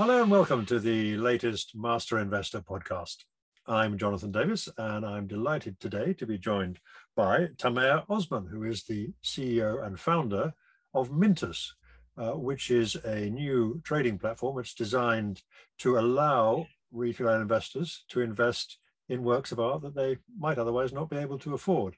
Hello and welcome to the latest Master Investor podcast. I'm Jonathan Davis, and I'm delighted today to be joined by Tamer Osman, who is the CEO and founder of Mintus, uh, which is a new trading platform. It's designed to allow retail investors to invest in works of art that they might otherwise not be able to afford.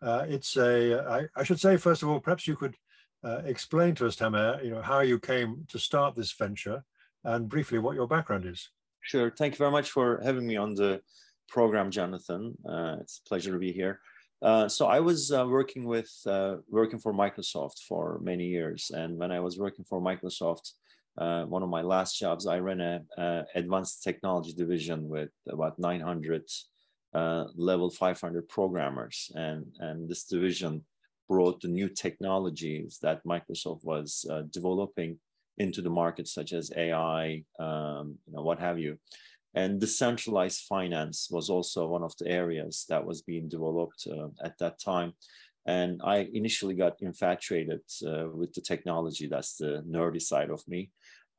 Uh, it's a, I, I should say, first of all, perhaps you could uh, explain to us, Tamer, you know, how you came to start this venture and briefly what your background is. Sure. Thank you very much for having me on the program, Jonathan. Uh, it's a pleasure to be here. Uh, so I was uh, working with uh, working for Microsoft for many years, and when I was working for Microsoft, uh, one of my last jobs, I ran a, advanced technology division with about 900 uh, level 500 programmers, and and this division brought the new technologies that Microsoft was developing into the market, such as AI, um, you know, what have you. And decentralized finance was also one of the areas that was being developed uh, at that time. And I initially got infatuated uh, with the technology. That's the nerdy side of me.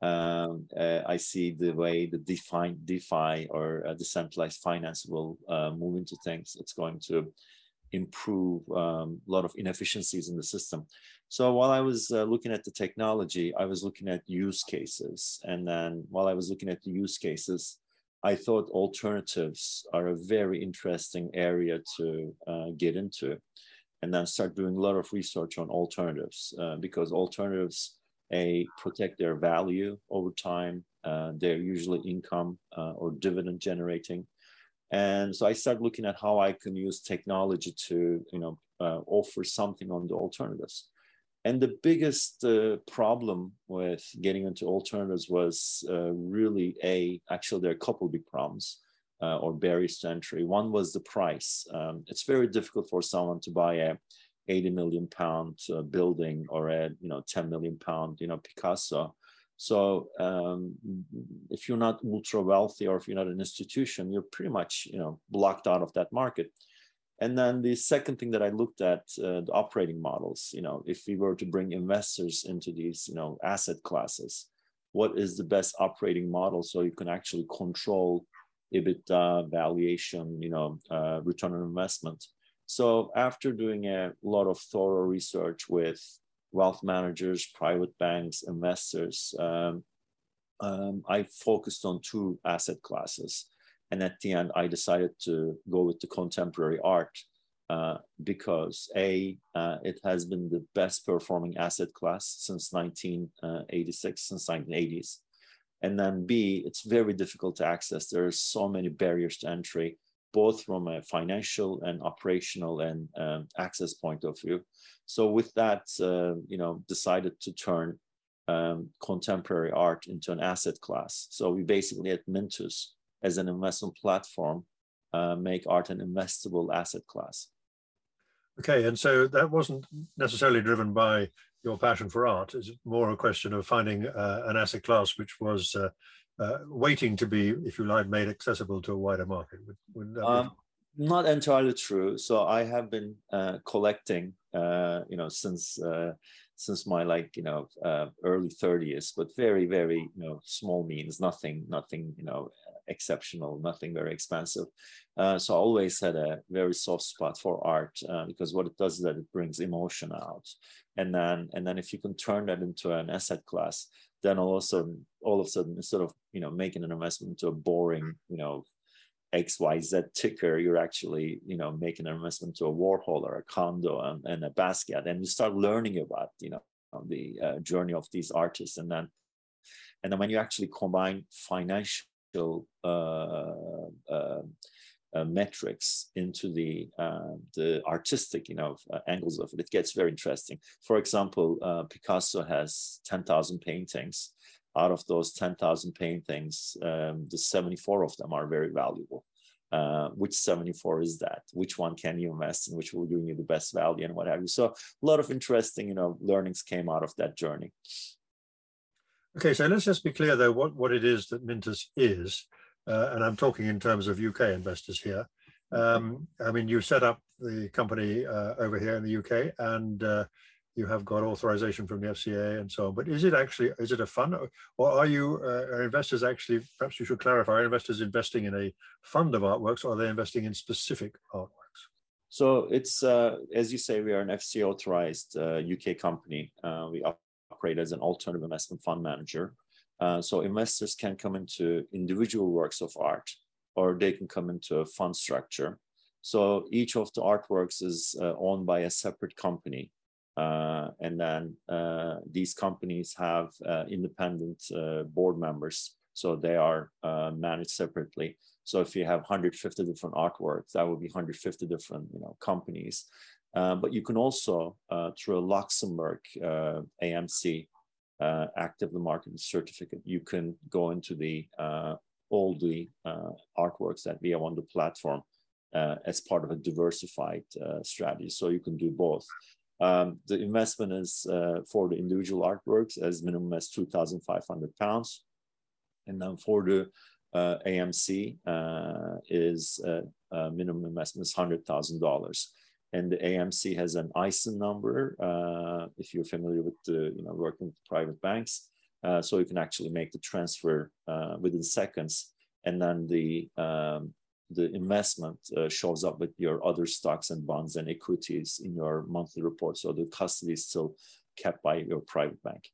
Um, uh, I see the way the DeFi, DeFi or uh, decentralized finance will uh, move into things. It's going to improve um, a lot of inefficiencies in the system. So while I was uh, looking at the technology, I was looking at use cases. And then while I was looking at the use cases, I thought alternatives are a very interesting area to uh, get into. And then start doing a lot of research on alternatives uh, because alternatives, A, protect their value over time. Uh, they're usually income uh, or dividend generating. And so I started looking at how I can use technology to, you know, uh, offer something on the alternatives. And the biggest uh, problem with getting into alternatives was uh, really a, actually there are a couple big problems uh, or barriers to entry. One was the price. Um, it's very difficult for someone to buy a 80 million pound uh, building or a, you know, 10 million pound, you know, Picasso so um, if you're not ultra wealthy or if you're not an institution, you're pretty much you know blocked out of that market. And then the second thing that I looked at uh, the operating models. You know, if we were to bring investors into these you know asset classes, what is the best operating model so you can actually control EBITDA valuation, you know, uh, return on investment. So after doing a lot of thorough research with wealth managers, private banks, investors, um, um, I focused on two asset classes. And at the end, I decided to go with the contemporary art uh, because A, uh, it has been the best performing asset class since 1986, since 1980s. And then B, it's very difficult to access. There are so many barriers to entry both from a financial and operational and um, access point of view. So with that, uh, you know, decided to turn um, contemporary art into an asset class. So we basically at Mintus, as an investment platform, uh, make art an investable asset class. Okay, and so that wasn't necessarily driven by your passion for art. It's more a question of finding uh, an asset class which was uh, waiting to be, if you like, made accessible to a wider market? Would, would um, not entirely true. So I have been uh, collecting, uh, you know, since uh, since my like you know uh, early 30s, but very very you know small means, nothing nothing you know exceptional, nothing very expensive. Uh, so I always had a very soft spot for art because what it does is that it brings emotion out, and then and then if you can turn that into an asset class, then all of a sudden, all of a sudden, instead of you know making an investment into a boring, you know, X Y Z ticker, you're actually you know making an investment to a Warhol or a Condo and, and a Basquiat. and you start learning about you know the uh, journey of these artists, and then and then when you actually combine financial uh, uh, uh, metrics into the uh, the artistic you know uh, angles of it. It gets very interesting. For example uh, picasso has 10,000 paintings. Out of those 10,000 paintings um, the 74 of them are very valuable. Uh, which 74 is that? Which one can you invest in? Which will give you the best value and what have you? So a lot of interesting you know learnings came out of that journey. Okay so let's just be clear though what what it is that Mintus is uh, and I'm talking in terms of UK investors here. Um, I mean, you set up the company uh, over here in the UK, and uh, you have got authorization from the FCA and so on. But is it actually is it a fund, or are you uh, are investors actually? Perhaps you should clarify. Are investors investing in a fund of artworks, or are they investing in specific artworks? So it's uh, as you say, we are an FCA authorized UK uh, company. We operate as an alternative investment fund manager. Uh, so investors can come into individual works of art, or they can come into a fund structure. So each of the artworks is owned by a separate company. Uh, and then uh, these companies have uh, independent board members, so they are managed separately. So if you have 150 different artworks, that would be 150 different you know, companies. Uh, but you can also, uh, through a Luxembourg uh, AMC actively marketed certificate, you can go into the all the artworks that we have on the platform as part of a diversified strategy. So you can do both. Um, the investment is uh, for the individual artworks as minimum as 2,500 pounds. And then for the uh, AMC uh, is uh, minimum investment is $100,000. And the AMC has an ISIN number, uh, if you're familiar with the, you know, working with private banks. Uh, so you can actually make the transfer within seconds. And then the um, the investment uh, shows up with your other stocks and bonds and equities in your monthly report. So the custody is still kept by your private bank.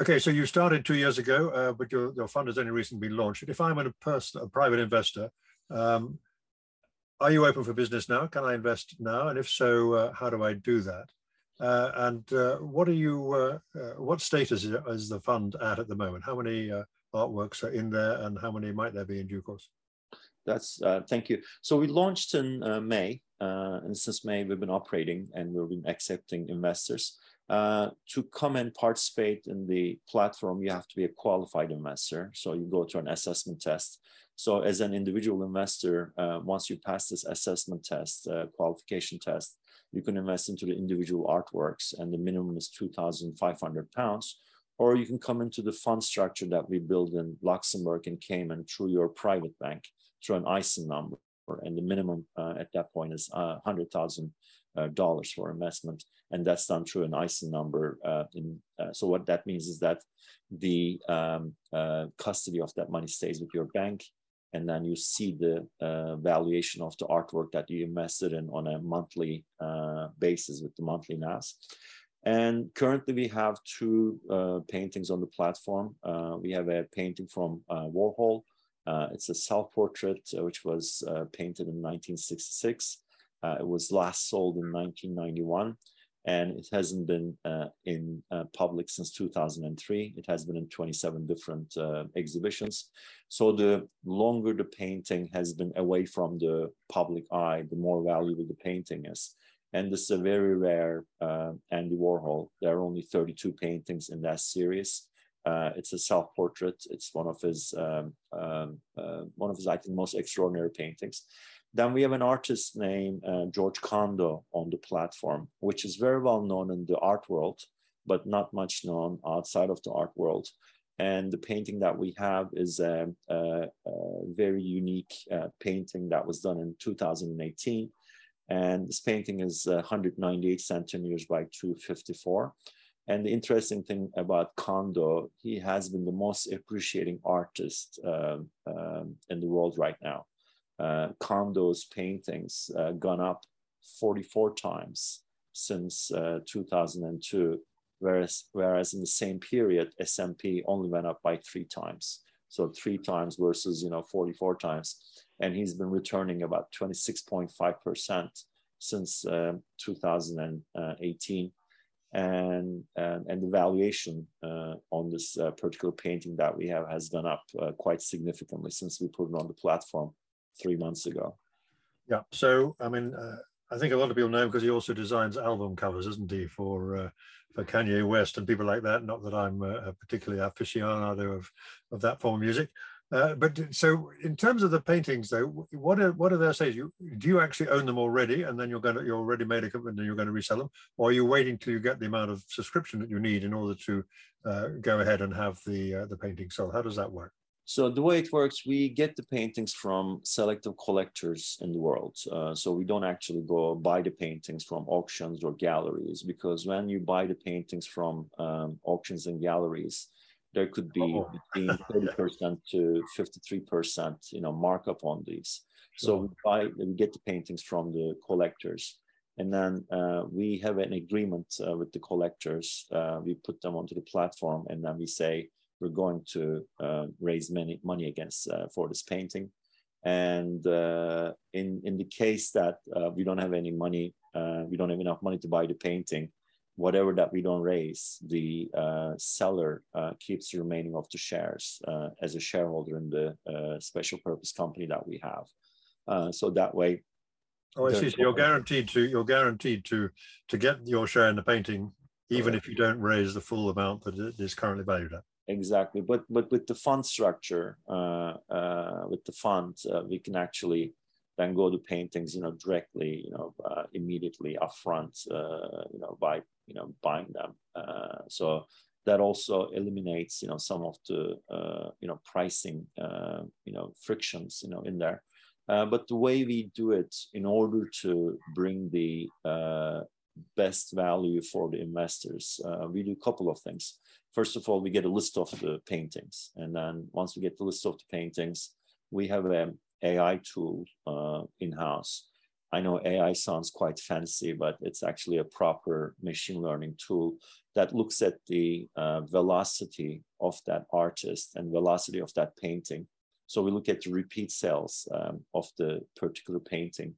Okay, so you started two years ago, uh, but your, your fund has only recently been launched. If I'm a person, a private investor, um, are you open for business now? Can I invest now? And if so, uh, how do I do that? Uh, and uh, what are you? Uh, what status is, the fund at at the moment? How many artworks are in there, and how many might there be in due course? that's uh, thank you. So we launched in uh, May, uh, and since May we've been operating and we've been accepting investors. Uh, to come and participate in the platform, you have to be a qualified investor. So you go to an assessment test. So as an individual investor, uh, once you pass this assessment test, uh, qualification test, you can invest into the individual artworks, and the minimum is two thousand five hundred pounds or you can come into the fund structure that we build in Luxembourg and Cayman through your private bank through an ISIN number. And the minimum uh, at that point is uh, $100,000 uh, for investment. And that's done through an ISIN number. Uh, in, uh, so what that means is that the um, uh, custody of that money stays with your bank. And then you see the valuation of the artwork that you invested in on a monthly basis with the monthly NAS. And currently we have two uh, paintings on the platform. Uh, we have a painting from uh, Warhol. Uh, it's a self-portrait uh, which was uh, painted in 1966. it was last sold in 1991 and it hasn't been in public since 2003. It has been in 27 different exhibitions. So the longer the painting has been away from the public eye, the more valuable the painting is and this is a very rare uh, Andy Warhol. There are only 32 paintings in that series. Uh, it's a self-portrait. It's one of his um, um, uh, one of his I think most extraordinary paintings. Then we have an artist named uh, George Condo on the platform, which is very well known in the art world, but not much known outside of the art world. And the painting that we have is a, a, a very unique uh, painting that was done in 2018 and this painting is uh, 198 centimeters by 254. And the interesting thing about Condo, he has been the most appreciating artist um, um, in the world right now. Uh, Condo's paintings uh, gone up 44 times since uh, 2002, whereas, whereas in the same period, S&P only went up by three times. So three times versus, you know, 44 times and he's been returning about 26.5% since uh, 2018. And, and, and the valuation uh, on this uh, particular painting that we have has gone up uh, quite significantly since we put it on the platform three months ago. Yeah, so I mean, uh, I think a lot of people know him because he also designs album covers, isn't he, for uh, for Kanye West and people like that. Not that I'm uh, particularly aficionado of of that form of music, uh, but so in terms of the paintings, though, what are what are their say? You do you actually own them already, and then you're going to you're already made a and then you're going to resell them, or are you waiting till you get the amount of subscription that you need in order to uh, go ahead and have the uh, the painting sold? How does that work? So the way it works, we get the paintings from selective collectors in the world. Uh, so we don't actually go buy the paintings from auctions or galleries because when you buy the paintings from um, auctions and galleries, there could be oh. between 30% to 53%, you know, markup on these. Sure. So we buy, we get the paintings from the collectors. And then uh, we have an agreement uh, with the collectors. Uh, we put them onto the platform and then we say, we're going to uh, raise many money against uh, for this painting. And uh, in in the case that uh, we don't have any money, uh, we don't have enough money to buy the painting, whatever that we don't raise, the uh, seller keeps the remaining of the shares as a shareholder in the special purpose company that we have. so that way, Oh, I see. So you're guaranteed to you're guaranteed to to get your share in the painting, even if you don't raise the full amount that it is currently valued at exactly. But but with the fund structure uh, uh, with the fund uh, we can actually then go to paintings you know directly you know uh, immediately upfront uh, you know by you know buying them. Uh, so that also eliminates you know some of the you know pricing you know frictions you know in there. But the way we do it in order to bring the best value for the investors we do a couple of things first of all, we get a list of the paintings. And then once we get the list of the paintings, we have an AI tool uh, in-house. I know AI sounds quite fancy, but it's actually a proper machine learning tool that looks at the uh, velocity of that artist and velocity of that painting. So we look at the repeat sales um, of the particular painting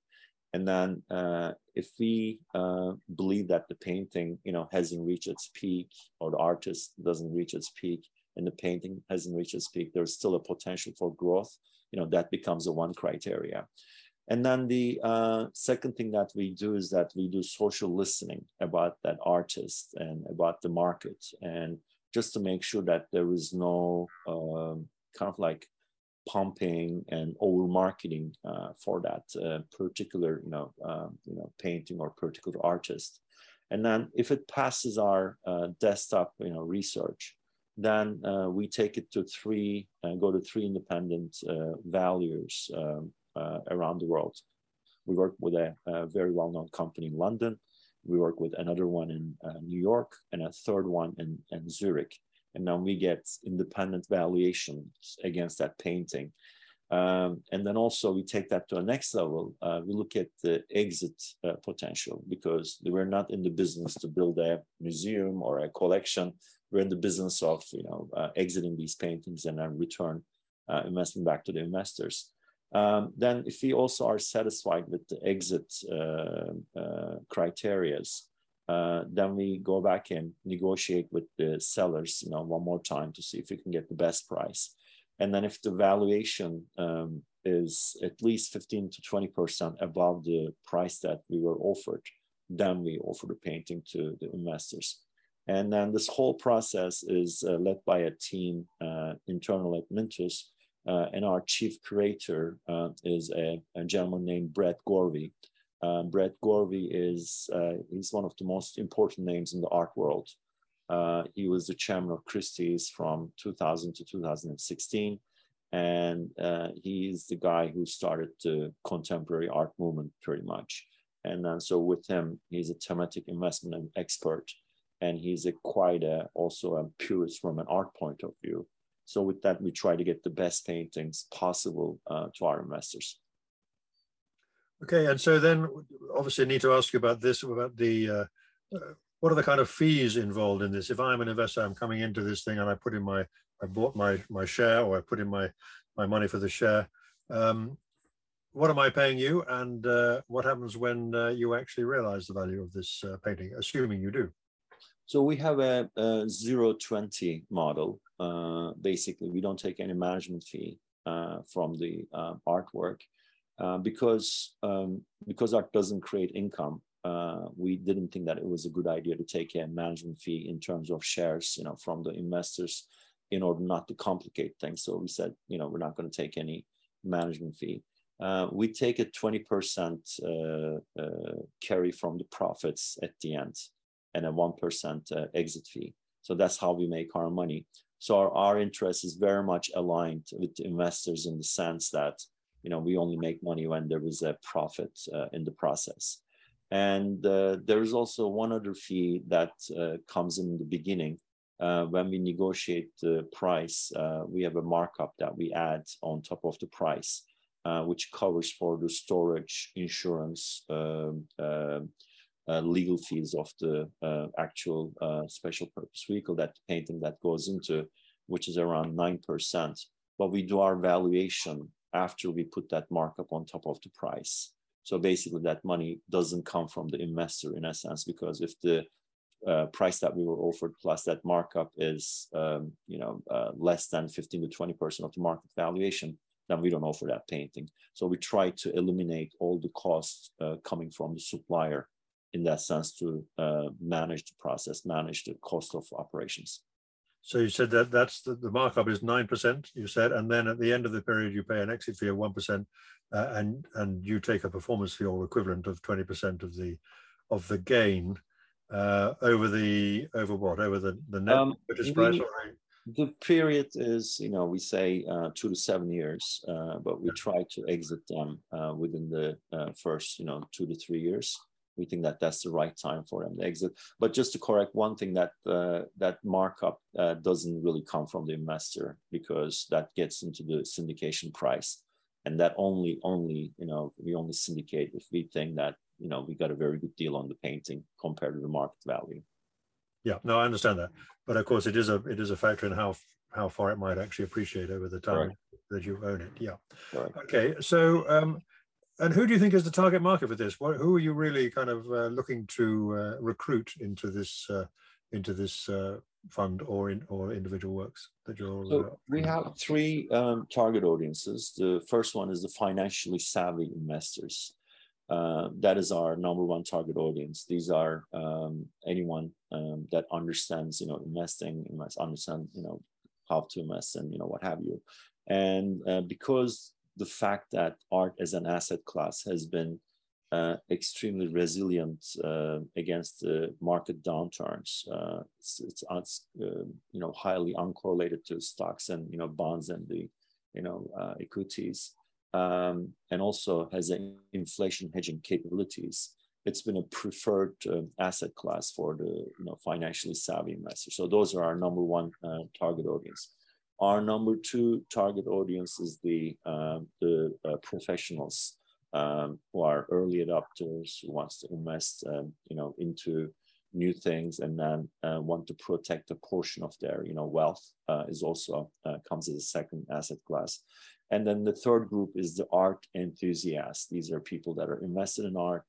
and then uh, if we uh, believe that the painting, you know, hasn't reached its peak or the artist doesn't reach its peak and the painting hasn't reached its peak, there's still a potential for growth, you know, that becomes a one criteria. And then the uh, second thing that we do is that we do social listening about that artist and about the market. And just to make sure that there is no um, kind of like pumping and over marketing uh, for that uh, particular you know um, you know painting or particular artist. And then if it passes our uh, desktop you know research then uh, we take it to three and uh, go to three independent uh, valuers um, around the world. We work with a, a, very well-known company in london. We work with another one in new york and a third one in, in zurich and then we get independent valuations against that painting. Um, and then also we take that to a next level. Uh, we look at the exit uh, potential because we're not in the business to build a museum or a collection. We're in the business of you know uh, exiting these paintings and then return uh, investment back to the investors. Um, then if we also are satisfied with the exit uh, uh, criterias, uh, then we go back and negotiate with the sellers, you know, one more time to see if we can get the best price. And then if the valuation um, is at least 15 to 20% above the price that we were offered, then we offer the painting to the investors. And then this whole process is uh, led by a team uh, internal at Mintus. Uh, and our chief curator uh, is a, a, gentleman named Brett Gorvy. Um, Brett Gorvy is uh, he's one of the most important names in the art world. Uh, he was the chairman of Christie's from 2000 to 2016, and uh, he is the guy who started the contemporary art movement pretty much. And so with him, he's a thematic investment expert, and he's a quite a, also a purist from an art point of view. So with that, we try to get the best paintings possible uh, to our investors. Okay, and so then obviously I need to ask you about this, about the, uh, uh, what are the kind of fees involved in this? If I'm an investor, I'm coming into this thing and I put in my, I bought my, my share or I put in my, my money for the share. Um, what am I paying you and uh, what happens when uh, you actually realize the value of this uh, painting, assuming you do? So we have a, a 020 model. Uh, basically, we don't take any management fee from the artwork uh, because um, because art doesn't create income. Uh, we didn't think that it was a good idea to take a management fee in terms of shares, you know, from the investors, in order not to complicate things. So we said, you know, we're not going to take any management fee. Uh, we take a 20% uh, uh, carry from the profits at the end and a 1% uh, exit fee. So that's how we make our money. So our, our interest is very much aligned with investors in the sense that you know we only make money when there is a profit uh, in the process. And uh, there is also one other fee that uh, comes in the beginning. Uh, when we negotiate the price, uh, we have a markup that we add on top of the price, uh, which covers for the storage, insurance, um, um, legal fees of the actual special purpose vehicle, that painting that goes into, which is around 9%. But we do our valuation after we put that markup on top of the price. So basically that money doesn't come from the investor in a sense, because if the uh, price that we were offered plus that markup is, um, you know, uh, less than 15 to 20% of the market valuation, then we don't offer that painting. So we try to eliminate all the costs uh, coming from the supplier in that sense to uh, manage the process, manage the cost of operations. So you said that that's the, the markup is nine percent. You said, and then at the end of the period, you pay an exit fee of one percent, uh, and and you take a performance fee or equivalent of twenty percent of the of the gain uh, over the over what over the the net um, purchase price. the period is, you know, we say uh, two to seven years, uh, but we try to exit them uh, within the uh, first, you know, two to three years we think that that's the right time for them to exit. But just to correct one thing, that uh, that markup uh, doesn't really come from the investor because that gets into the syndication price, and that only only you know we only syndicate if we think that you know we got a very good deal on the painting compared to the market value. Yeah, no, I understand that, but of course it is a it is a factor in how how far it might actually appreciate over the time that you own it. Yeah. Okay, so. Um, and who do you think is the target market for this? What, who are you really kind of uh, looking to uh, recruit into this uh, into this uh, fund or in or individual works that you're? So uh, we have three um, target audiences. The first one is the financially savvy investors. Uh, that is our number one target audience. These are um, anyone um, that understands, you know, investing, invest, understand, you know, how to invest and you know what have you. And because the fact that art as an asset class has been uh, extremely resilient uh, against the market downturns. Uh, it's, it's uh, you know highly uncorrelated to stocks and you know bonds and the you know uh, equities, um, and also has inflation hedging capabilities. It's been a preferred uh, asset class for the you know financially savvy investor. So those are our number one target audience. Our number two target audience is the, uh, the uh, professionals um, who are early adopters, who wants to invest, um, you know, into new things and then uh, want to protect a portion of their, you know, wealth uh, is also uh, comes as a second asset class. And then the third group is the art enthusiasts. These are people that are invested in art,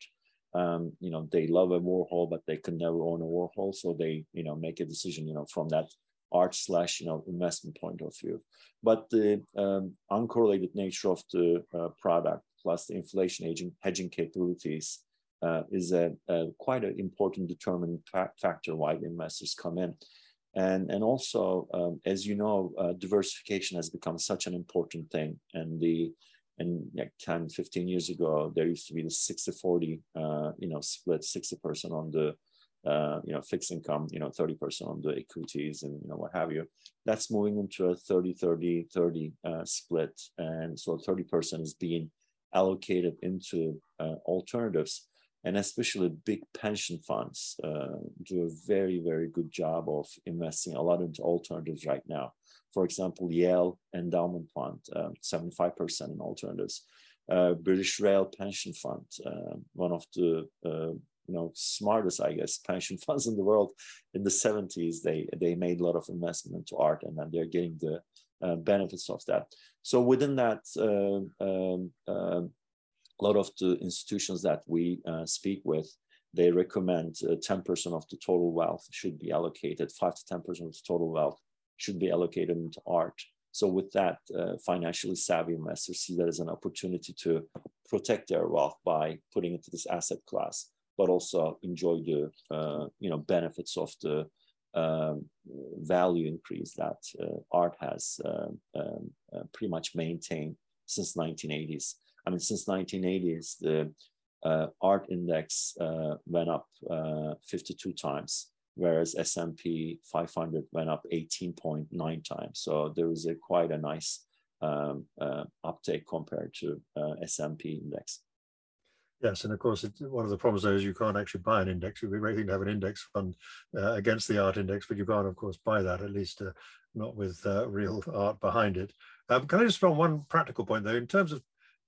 um, you know they love a warhol but they can never own a warhol so they you know make a decision you know from that art slash you know investment point of view. But the um, uncorrelated nature of the uh, product plus the inflation hedging, hedging capabilities uh, is a, a, quite an important determining fa factor why the investors come in. And and also um, as you know uh, diversification has become such an important thing. And the and like 10 15 years ago there used to be the 60 40 uh, you know split 60% on the uh, you know, fixed income, you know, 30% on the equities and, you know, what have you. That's moving into a 30, 30, 30 uh, split. And so 30% is being allocated into uh, alternatives. And especially big pension funds uh, do a very, very good job of investing a lot into alternatives right now. For example, Yale Endowment Fund, 75% um, in alternatives. Uh, British Rail Pension Fund, uh, one of the you know smartest i guess pension funds in the world. In the 70s they they made a lot of investment into art and then they're getting the uh, benefits of that. So within that uh, um, uh, a lot of the institutions that we uh, speak with they recommend 10% uh, of the total wealth should be allocated 5 to 10% of the total wealth should be allocated into art. So with that, uh, financially savvy investors see that as an opportunity to protect their wealth by putting into this asset class but also enjoy the uh, you know benefits of the um, value increase that uh, art has um, um, uh, pretty much maintained since 1980s. I mean, since 1980s, the uh, art index uh, went up uh, 52 times. whereas S&P 500 went up 18.9 times. So there was a quite a nice um, uptake compared to S&P index. Yes, and of course, one of the problems though is you can't actually buy an index. It would be a great thing to have an index fund uh, against the art index, but you can't, of course, buy that, at least uh, not with uh, real art behind it. Um, can I just on one practical point though, in terms of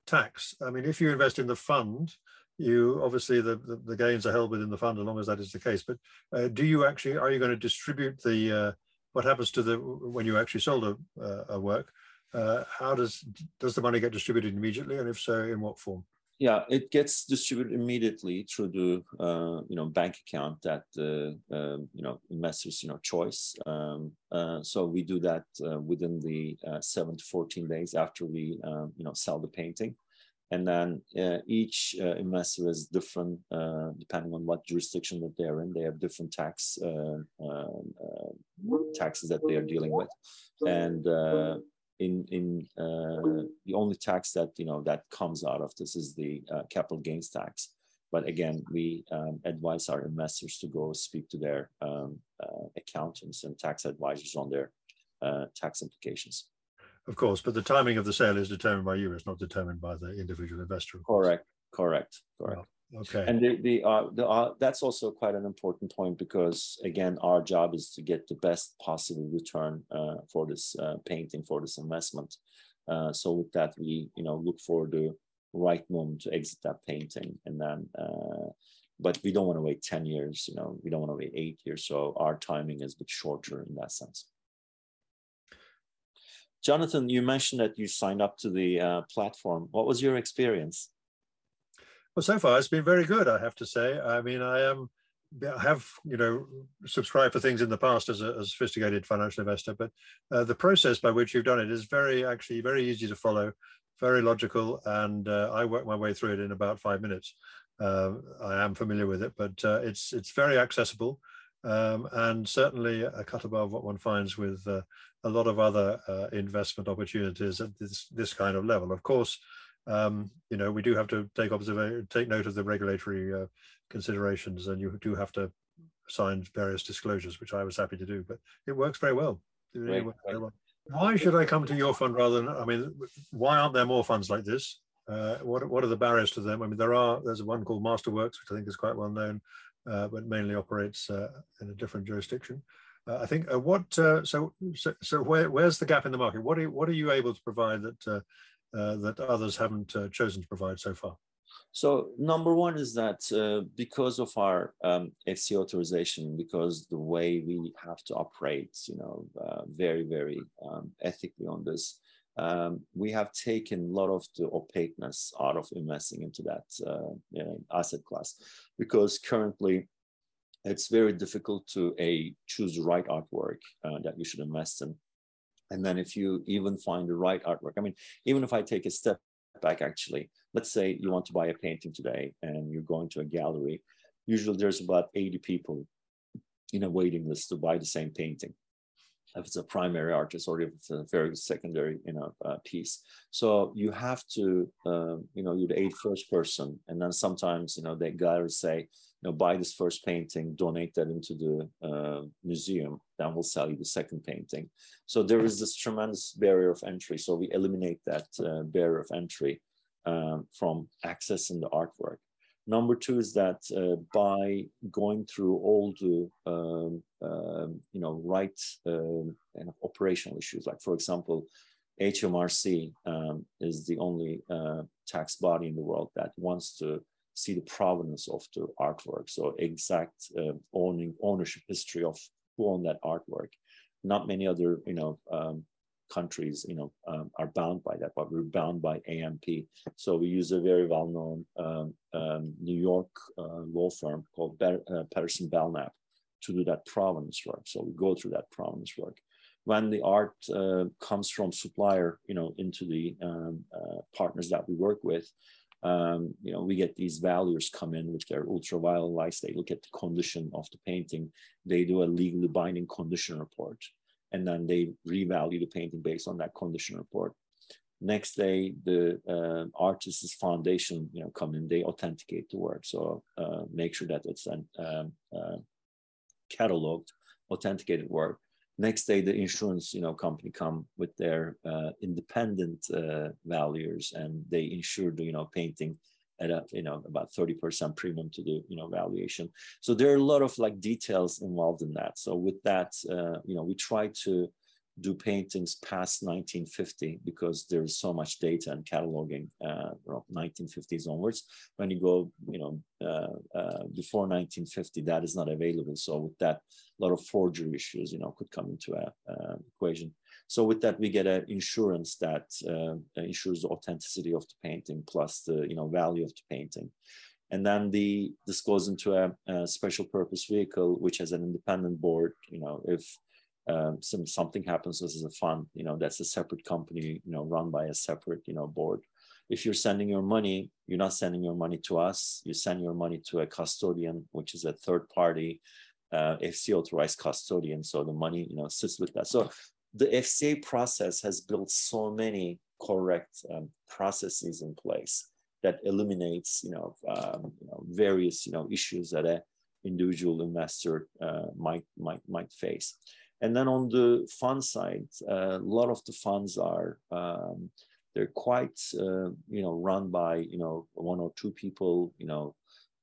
tax? I mean, if you invest in the fund, you obviously the, the, the gains are held within the fund as long as that is the case. But uh, do you actually are you going to distribute the uh, what happens to the when you actually sold a, uh, a work? how does does the money get distributed immediately, and if so, in what form? Yeah, it gets distributed immediately through the uh, you know bank account that the uh, you know investors you know choice. Um, uh, so we do that uh, within the uh, seven to fourteen days after we um, you know sell the painting, and then uh, each investor is different depending on what jurisdiction that they're in. They have different tax um, taxes that they are dealing with, and in in uh, the only tax that you know that comes out of this is the uh, capital gains tax. But again, we um, advise our investors to go speak to their um, uh, accountants and tax advisors on their uh, tax implications. Of course, but the timing of the sale is determined by you. It's not determined by the individual investor. Correct. Correct. Correct. Okay. And the, the, uh, the uh, that's also quite an important point because again, our job is to get the best possible return uh, for this uh, painting for this investment. Uh, so with that, we you know look for the right moment to exit that painting, and then. Uh, but we don't want to wait 10 years, you know, we don't want to wait eight years. So our timing is a bit shorter in that sense. Jonathan, you mentioned that you signed up to the platform. What was your experience? Well, so far it's been very good, I have to say. I mean, I am have you know subscribed for things in the past as a, a sophisticated financial investor, but uh, the process by which you've done it is very actually very easy to follow, very logical, and uh, I work my way through it in about five minutes. Uh, I am familiar with it, but uh, it's it's very accessible, um, and certainly a cut above what one finds with uh, a lot of other uh, investment opportunities at this this kind of level. Of course, um, you know, we do have to take observation, take note of the regulatory uh, considerations, and you do have to sign various disclosures, which I was happy to do. But it works very well. Really works very well. Why should I come to your fund rather than? I mean, why aren't there more funds like this? Uh, what what are the barriers to them? I mean, there are. There's one called Masterworks, which I think is quite well known, uh, but mainly operates uh, in a different jurisdiction. Uh, I think. Uh, what so, so so where where's the gap in the market? What are you, what are you able to provide that uh, that others haven't uh, chosen to provide so far? So number one is that uh, because of our um, FC authorization, because the way we have to operate, you know, uh, very, very um, ethically on this, um, we have taken a lot of the opaqueness out of investing into that uh, you know, asset class, because currently it's very difficult to a choose the right artwork uh, that you should invest in and then if you even find the right artwork, I mean, even if I take a step back, actually, let's say you want to buy a painting today and you're going to a gallery, usually there's about 80 people in a waiting list to buy the same painting. If it's a primary artist or if it's a very secondary you know uh, piece. So you have to uh, you know you're the eighth first person. And then sometimes you know the galleries say know buy this first painting donate that into the uh, museum then we'll sell you the second painting. So there is this tremendous barrier of entry. So we eliminate that uh, barrier of entry um, from accessing the artwork. Number two is that uh, by going through all the um, um, you know right um, kind of operational issues, like for example, HMRC um, is the only uh, tax body in the world that wants to see the provenance of the artwork, so exact uh, owning ownership history of who owned that artwork. Not many other you know um, countries, you know, um, are bound by that, but we're bound by AMP. So we use a very well-known um, um, New York uh, law firm called Ber- uh, Patterson Belknap to do that provenance work. So we go through that provenance work. When the art uh, comes from supplier, you know, into the um, uh, partners that we work with, um, you know, we get these valuers come in with their ultraviolet lights. They look at the condition of the painting. They do a legally binding condition report and then they revalue the painting based on that condition report. Next day, the uh, artist's foundation, you know, come in, they authenticate the work. So uh, make sure that it's an, um, uh, cataloged, authenticated work. Next day, the insurance, you know, company come with their uh, independent uh, valuers and they insure the, you know, painting at a, you know, about 30% premium to the, you know, valuation. So there are a lot of like details involved in that. So with that, uh, you know, we try to do paintings past 1950 because there's so much data and cataloging uh, from 1950s onwards. When you go, you know, uh, uh, before 1950, that is not available. So with that, a lot of forgery issues, you know, could come into a uh, equation. So with that, we get an insurance that uh, ensures the authenticity of the painting plus the, you know, value of the painting. And then the this goes into a, a special purpose vehicle, which has an independent board. You know, if um, some something happens as a fund, you know, that's a separate company, you know, run by a separate, you know, board. If you're sending your money, you're not sending your money to us. You send your money to a custodian, which is a third party, uh, FCA authorized custodian. So the money, you know, sits with that. So the FCA process has built so many correct um, processes in place that eliminates, you know, um, you know, various, you know, issues that a individual investor uh, might might might face. And then on the fund side, uh, a lot of the funds are um, they're quite uh, you know run by you know one or two people. You know,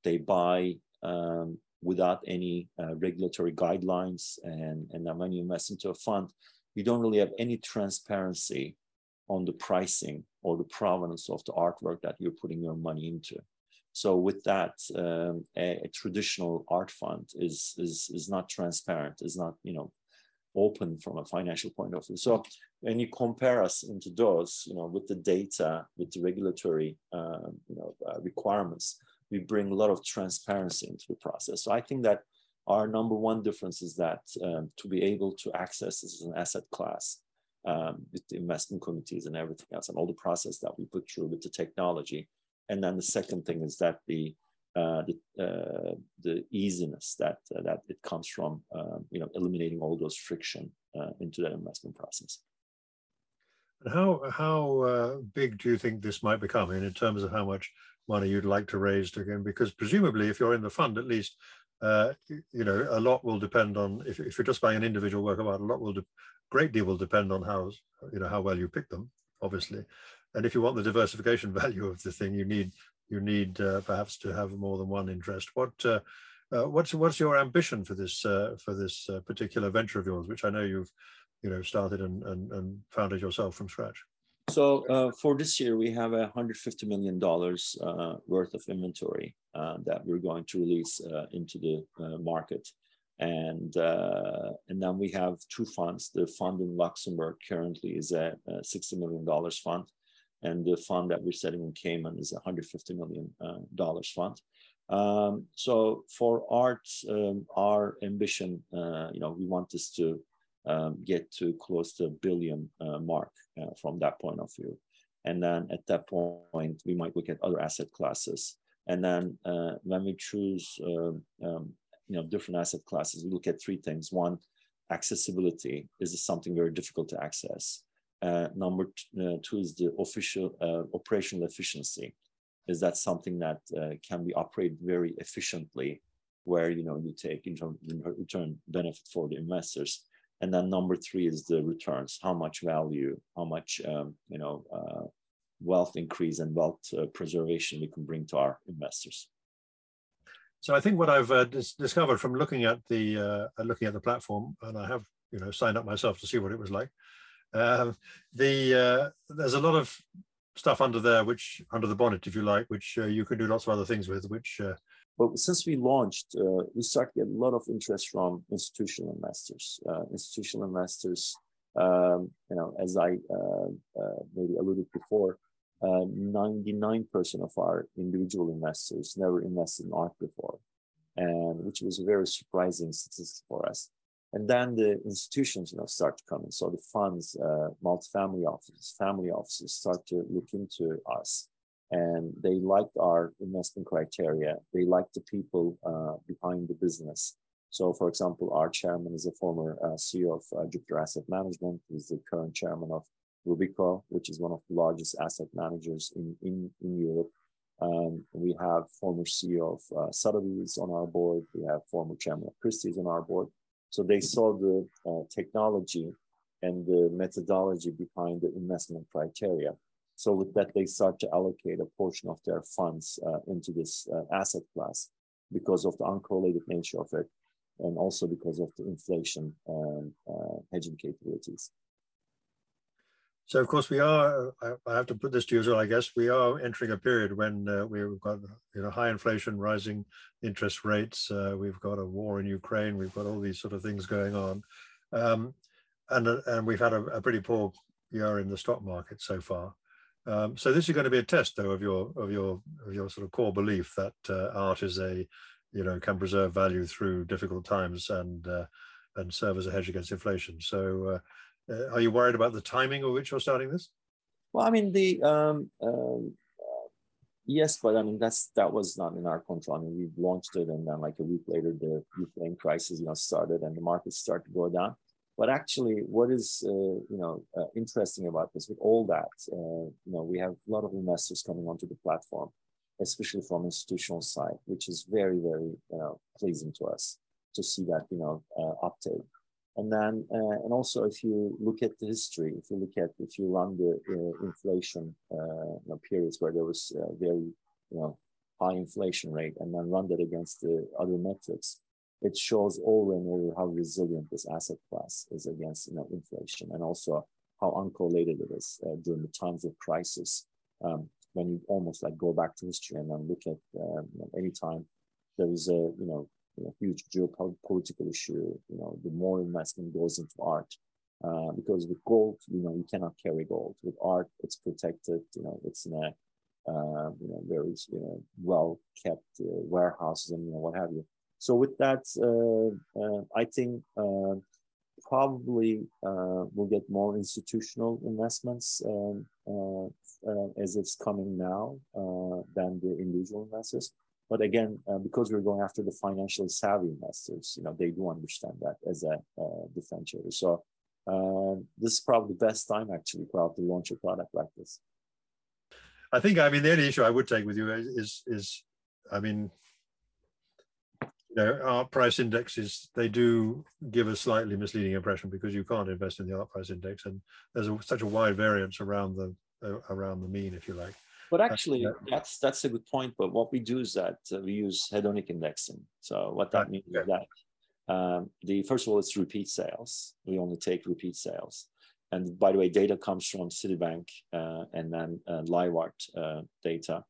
they buy um, without any uh, regulatory guidelines, and and then when you invest into a fund, you don't really have any transparency on the pricing or the provenance of the artwork that you're putting your money into. So with that, um, a, a, traditional art fund is, is is not transparent, is not you know open from a financial point of view. So when you compare us into those, you know, with the data, with the regulatory, um, you know, uh, requirements, we bring a lot of transparency into the process. So I think that our number one difference is that um, to be able to access this as an asset class um, with the investment committees and everything else, and all the process that we put through with the technology. And then the second thing is that the uh, the, uh, the easiness that uh, that it comes from, um, you know, eliminating all those friction uh, into that investment process. And how how uh, big do you think this might become in, in terms of how much money you'd like to raise again? Because presumably, if you're in the fund, at least you know a lot will depend on if, if you're just buying an individual work of art. A lot will, de- great deal will depend on how you know how well you pick them, obviously. And if you want the diversification value of the thing, you need you need uh, perhaps to have more than one interest. What uh, uh, what's what's your ambition for this uh, for this uh, particular venture of yours, which I know you've you know started and, and, and founded yourself from scratch? So uh, for this year, we have a hundred fifty million dollars worth of inventory that we're going to release into the market, and and then we have two funds. The fund in Luxembourg currently is a, a sixty million dollars fund and the fund that we're setting in Cayman is a $150 million uh, fund. Um, so for art, um, our ambition, uh, you know, we want this to um, get to close to a billion uh, mark uh, from that point of view. And then at that point, we might look at other asset classes. And then uh, when we choose, um, um, you know, different asset classes, we look at three things. One, accessibility. Is this something very difficult to access? Uh, number uh, two is the official uh, operational efficiency. Is that something that uh, can be operated very efficiently, where you know you take return benefit for the investors? And then number three is the returns. How much value, how much um, you know uh, wealth increase and wealth uh, preservation we can bring to our investors. So I think what I've dis discovered from looking at the looking at the platform, and I have you know signed up myself to see what it was like um, the uh, there's a lot of stuff under there, which under the bonnet, if you like, which uh, you can do lots of other things with. Which, uh... but since we launched, uh, we started to get a lot of interest from institutional investors. Uh, institutional investors, um, you know, as I uh, maybe alluded before, 99% of our individual investors never invested in art before, and which was a very surprising statistic for us. And then the institutions, you know, start to come in. So the funds, uh, multifamily offices, family offices start to look into us, and they liked our investment criteria. They liked the people uh, behind the business. So, for example, our chairman is a former uh, CEO of uh, Jupiter Asset Management. He's the current chairman of Robeco, which is one of the largest asset managers in in, in Europe. Um, we have former CEO of uh, Sotheby's on our board. We have former chairman of Christie's on our board. So they saw the uh, technology and the methodology behind the investment criteria. So with that, they start to allocate a portion of their funds uh, into this uh, asset class because of the uncorrelated nature of it, and also because of the inflation um, uh, hedging capabilities. So of course we are. I have to put this to you as well. I guess we are entering a period when uh, we've got you know high inflation, rising interest rates. Uh, we've got a war in Ukraine. We've got all these sort of things going on, um, and uh, and we've had a, a, pretty poor year in the stock market so far. Um, so this is going to be a test, though, of your of your of your sort of core belief that uh, art is a you know can preserve value through difficult times and uh, and serve as a hedge against inflation. So uh, uh, are you worried about the timing of which you're starting this? Well, I mean, the um, um, uh, yes, but I mean that's that was not in our control. I mean, we launched it, and then like a week later, the Ukraine crisis, you know, started, and the markets started to go down. But actually, what is uh, you know uh, interesting about this, with all that, uh, you know, we have a lot of investors coming onto the platform, especially from institutional side, which is very, very you know, pleasing to us to see that you know uh, uptake. And then, uh, and also if you look at the history, if you look at, if you run the uh, inflation uh, you know, periods where there was uh, very, you know, high inflation rate and then run that against the other metrics, it shows over and over how resilient this asset class is against, you know, inflation and also how uncorrelated it is uh, during the times of crisis. Um, when you almost like go back to history and then look at um, any time there is a, you know, know, huge geopolitical issue. You know, the more investment goes into art, uh, because with gold, you know, you cannot carry gold. With art, it's protected. You know, it's in a uh, you know very you know well kept uh, warehouses and you know what have you. So with that, uh, uh, I think uh, probably we'll get more institutional investments um, as it's coming now than the individual investors. But again, uh, because we're going after the financially savvy investors, you know, they do understand that as a uh, differentiator. So uh, this is probably the best time actually to launch a product like this. I think, I mean, the only issue I would take with you is, is, I mean, you know, art price indexes, they do give a slightly misleading impression because you can't invest in the art price index and there's a, such a wide variance around the, uh, around the mean, if you like. But actually, that's that's a good point. But what we do is that uh, we use hedonic indexing. So what that means is that um, the first of all, it's repeat sales. We only take repeat sales. And by the way, data comes from Citibank uh, and then uh, LiveArt uh, data.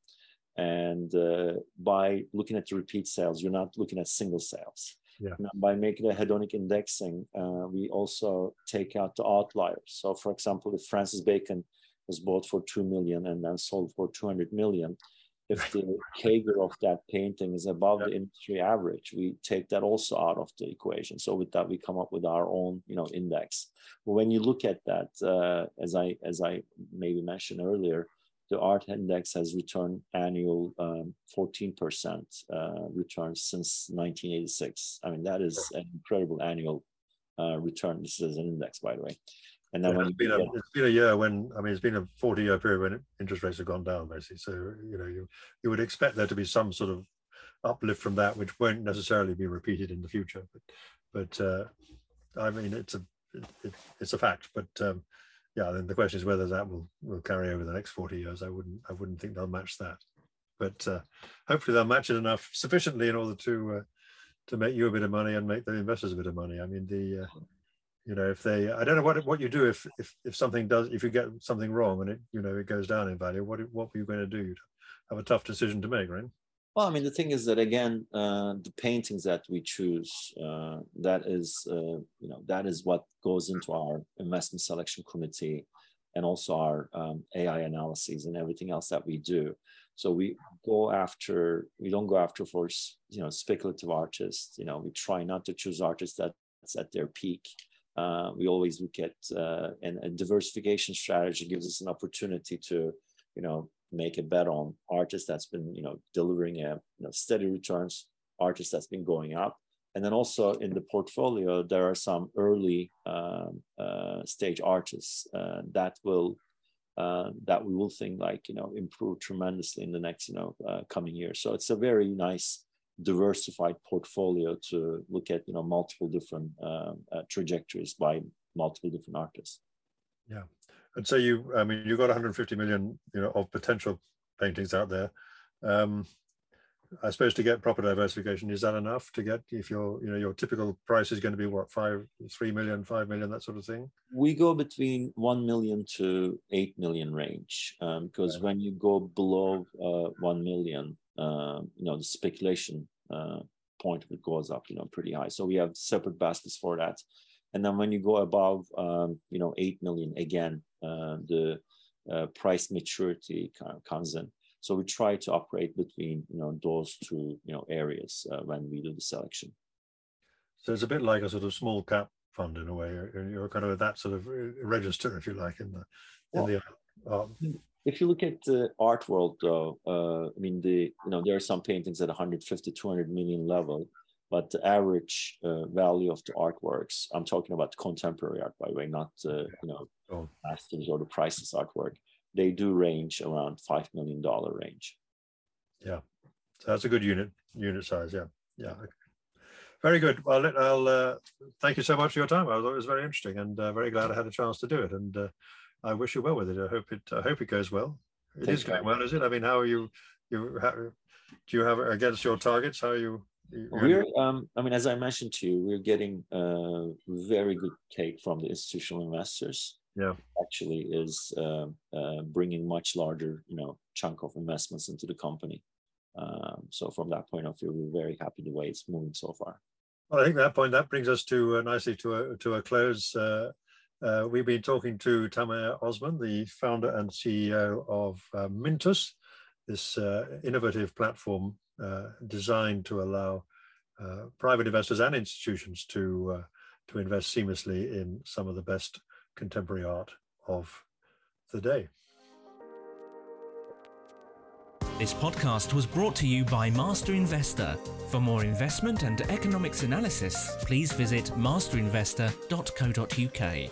And uh, by looking at the repeat sales, you're not looking at single sales. Yeah. Now, by making a hedonic indexing, uh, we also take out the outliers. So, for example, if Francis Bacon was bought for 2 million and then sold for 200 million if the CAGR of that painting is above yeah. the industry average, we take that also out of the equation. So with that, we come up with our own, you know, index. But when you look at that, uh, as I as I maybe mentioned earlier, the art index has returned annual um, 14% uh, return since 1986. I mean, that is an incredible annual uh, return. This is an index, by the way. And then yeah, when it's been, a, it's been a year when I mean it's been a 40 year period when interest rates have gone down basically. So you know you you would expect there to be some sort of uplift from that, which won't necessarily be repeated in the future. But but uh, I mean it's a it, it's a fact. But um, yeah, then the question is whether that will will carry over the next 40 years. I wouldn't I wouldn't think they'll match that. But uh, hopefully they'll match it enough sufficiently in order to uh, to make you a bit of money and make the investors a bit of money. I mean the uh, you know if they i don't know what what you do if if if something does if you get something wrong and it you know it goes down in value what what were you going to do? You'd have a tough decision to make right? Well i mean the thing is that again uh, the paintings that we choose uh, that is uh, you know that is what goes into our investment selection committee and also our um, ai analyses and everything else that we do. So we go after we don't go after for you know speculative artists you know we try not to choose artists that's at their peak uh, we always look at uh, and a diversification strategy gives us an opportunity to, you know, make a bet on artists that's been, you know, delivering a you know, steady returns, artists that's been going up, and then also in the portfolio there are some early um, uh, stage artists uh, that will uh, that we will think like you know improve tremendously in the next you know uh, coming years. So it's a very nice diversified portfolio to look at you know multiple different um, uh, trajectories by multiple different artists. Yeah, and so you, I mean, you've got 150 million, you know, of potential paintings out there. Um, I suppose to get proper diversification, is that enough to get if your you know your typical price is going to be what five, three million, five million, that sort of thing? We go between one million to eight million range um, because yeah. when you go below uh, one million, uh, you know the speculation uh, point goes up, you know, pretty high. So we have separate baskets for that. And then when you go above, um, you know, eight million again, uh, the uh, price maturity comes in. So we try to operate between you know those two you know areas uh, when we do the selection. So it's a bit like a sort of small cap fund in a way. You're, you're kind of at that sort of register, if you like, in the in well, the. If you look at the art world, though, uh, I mean, the you know there are some paintings at 150, 200 million level, but the average uh, value of the artworks, I'm talking about contemporary art, by the way, not uh, you know oh. masters or the priceless artwork they do range around five million dollar range. Yeah, so that's a good unit unit size. Yeah, yeah. Very good. Well, I'll uh, thank you so much for your time. I thought it was very interesting and uh, very glad I had a chance to do it. And uh, I wish you well with it. I hope it. I hope it goes well. It Thanks, is going well, is it? I mean, how are you? You how, do you have against your targets? How are you? We're, um, I mean, as I mentioned to you, we're getting a very good take from the institutional investors yeah actually is uh, uh, bringing much larger you know chunk of investments into the company um, so from that point of view we're very happy the way it's moving so far well, i think that point that brings us to uh, nicely to a to a close uh, uh, we've been talking to Tamer Ozmen, the founder and CEO of uh, Mintus, this innovative platform designed to allow private investors and institutions to to invest seamlessly in some of the best contemporary art of the day. This podcast was brought to you by Master Investor. For more investment and economics analysis, please visit masterinvestor.co.uk.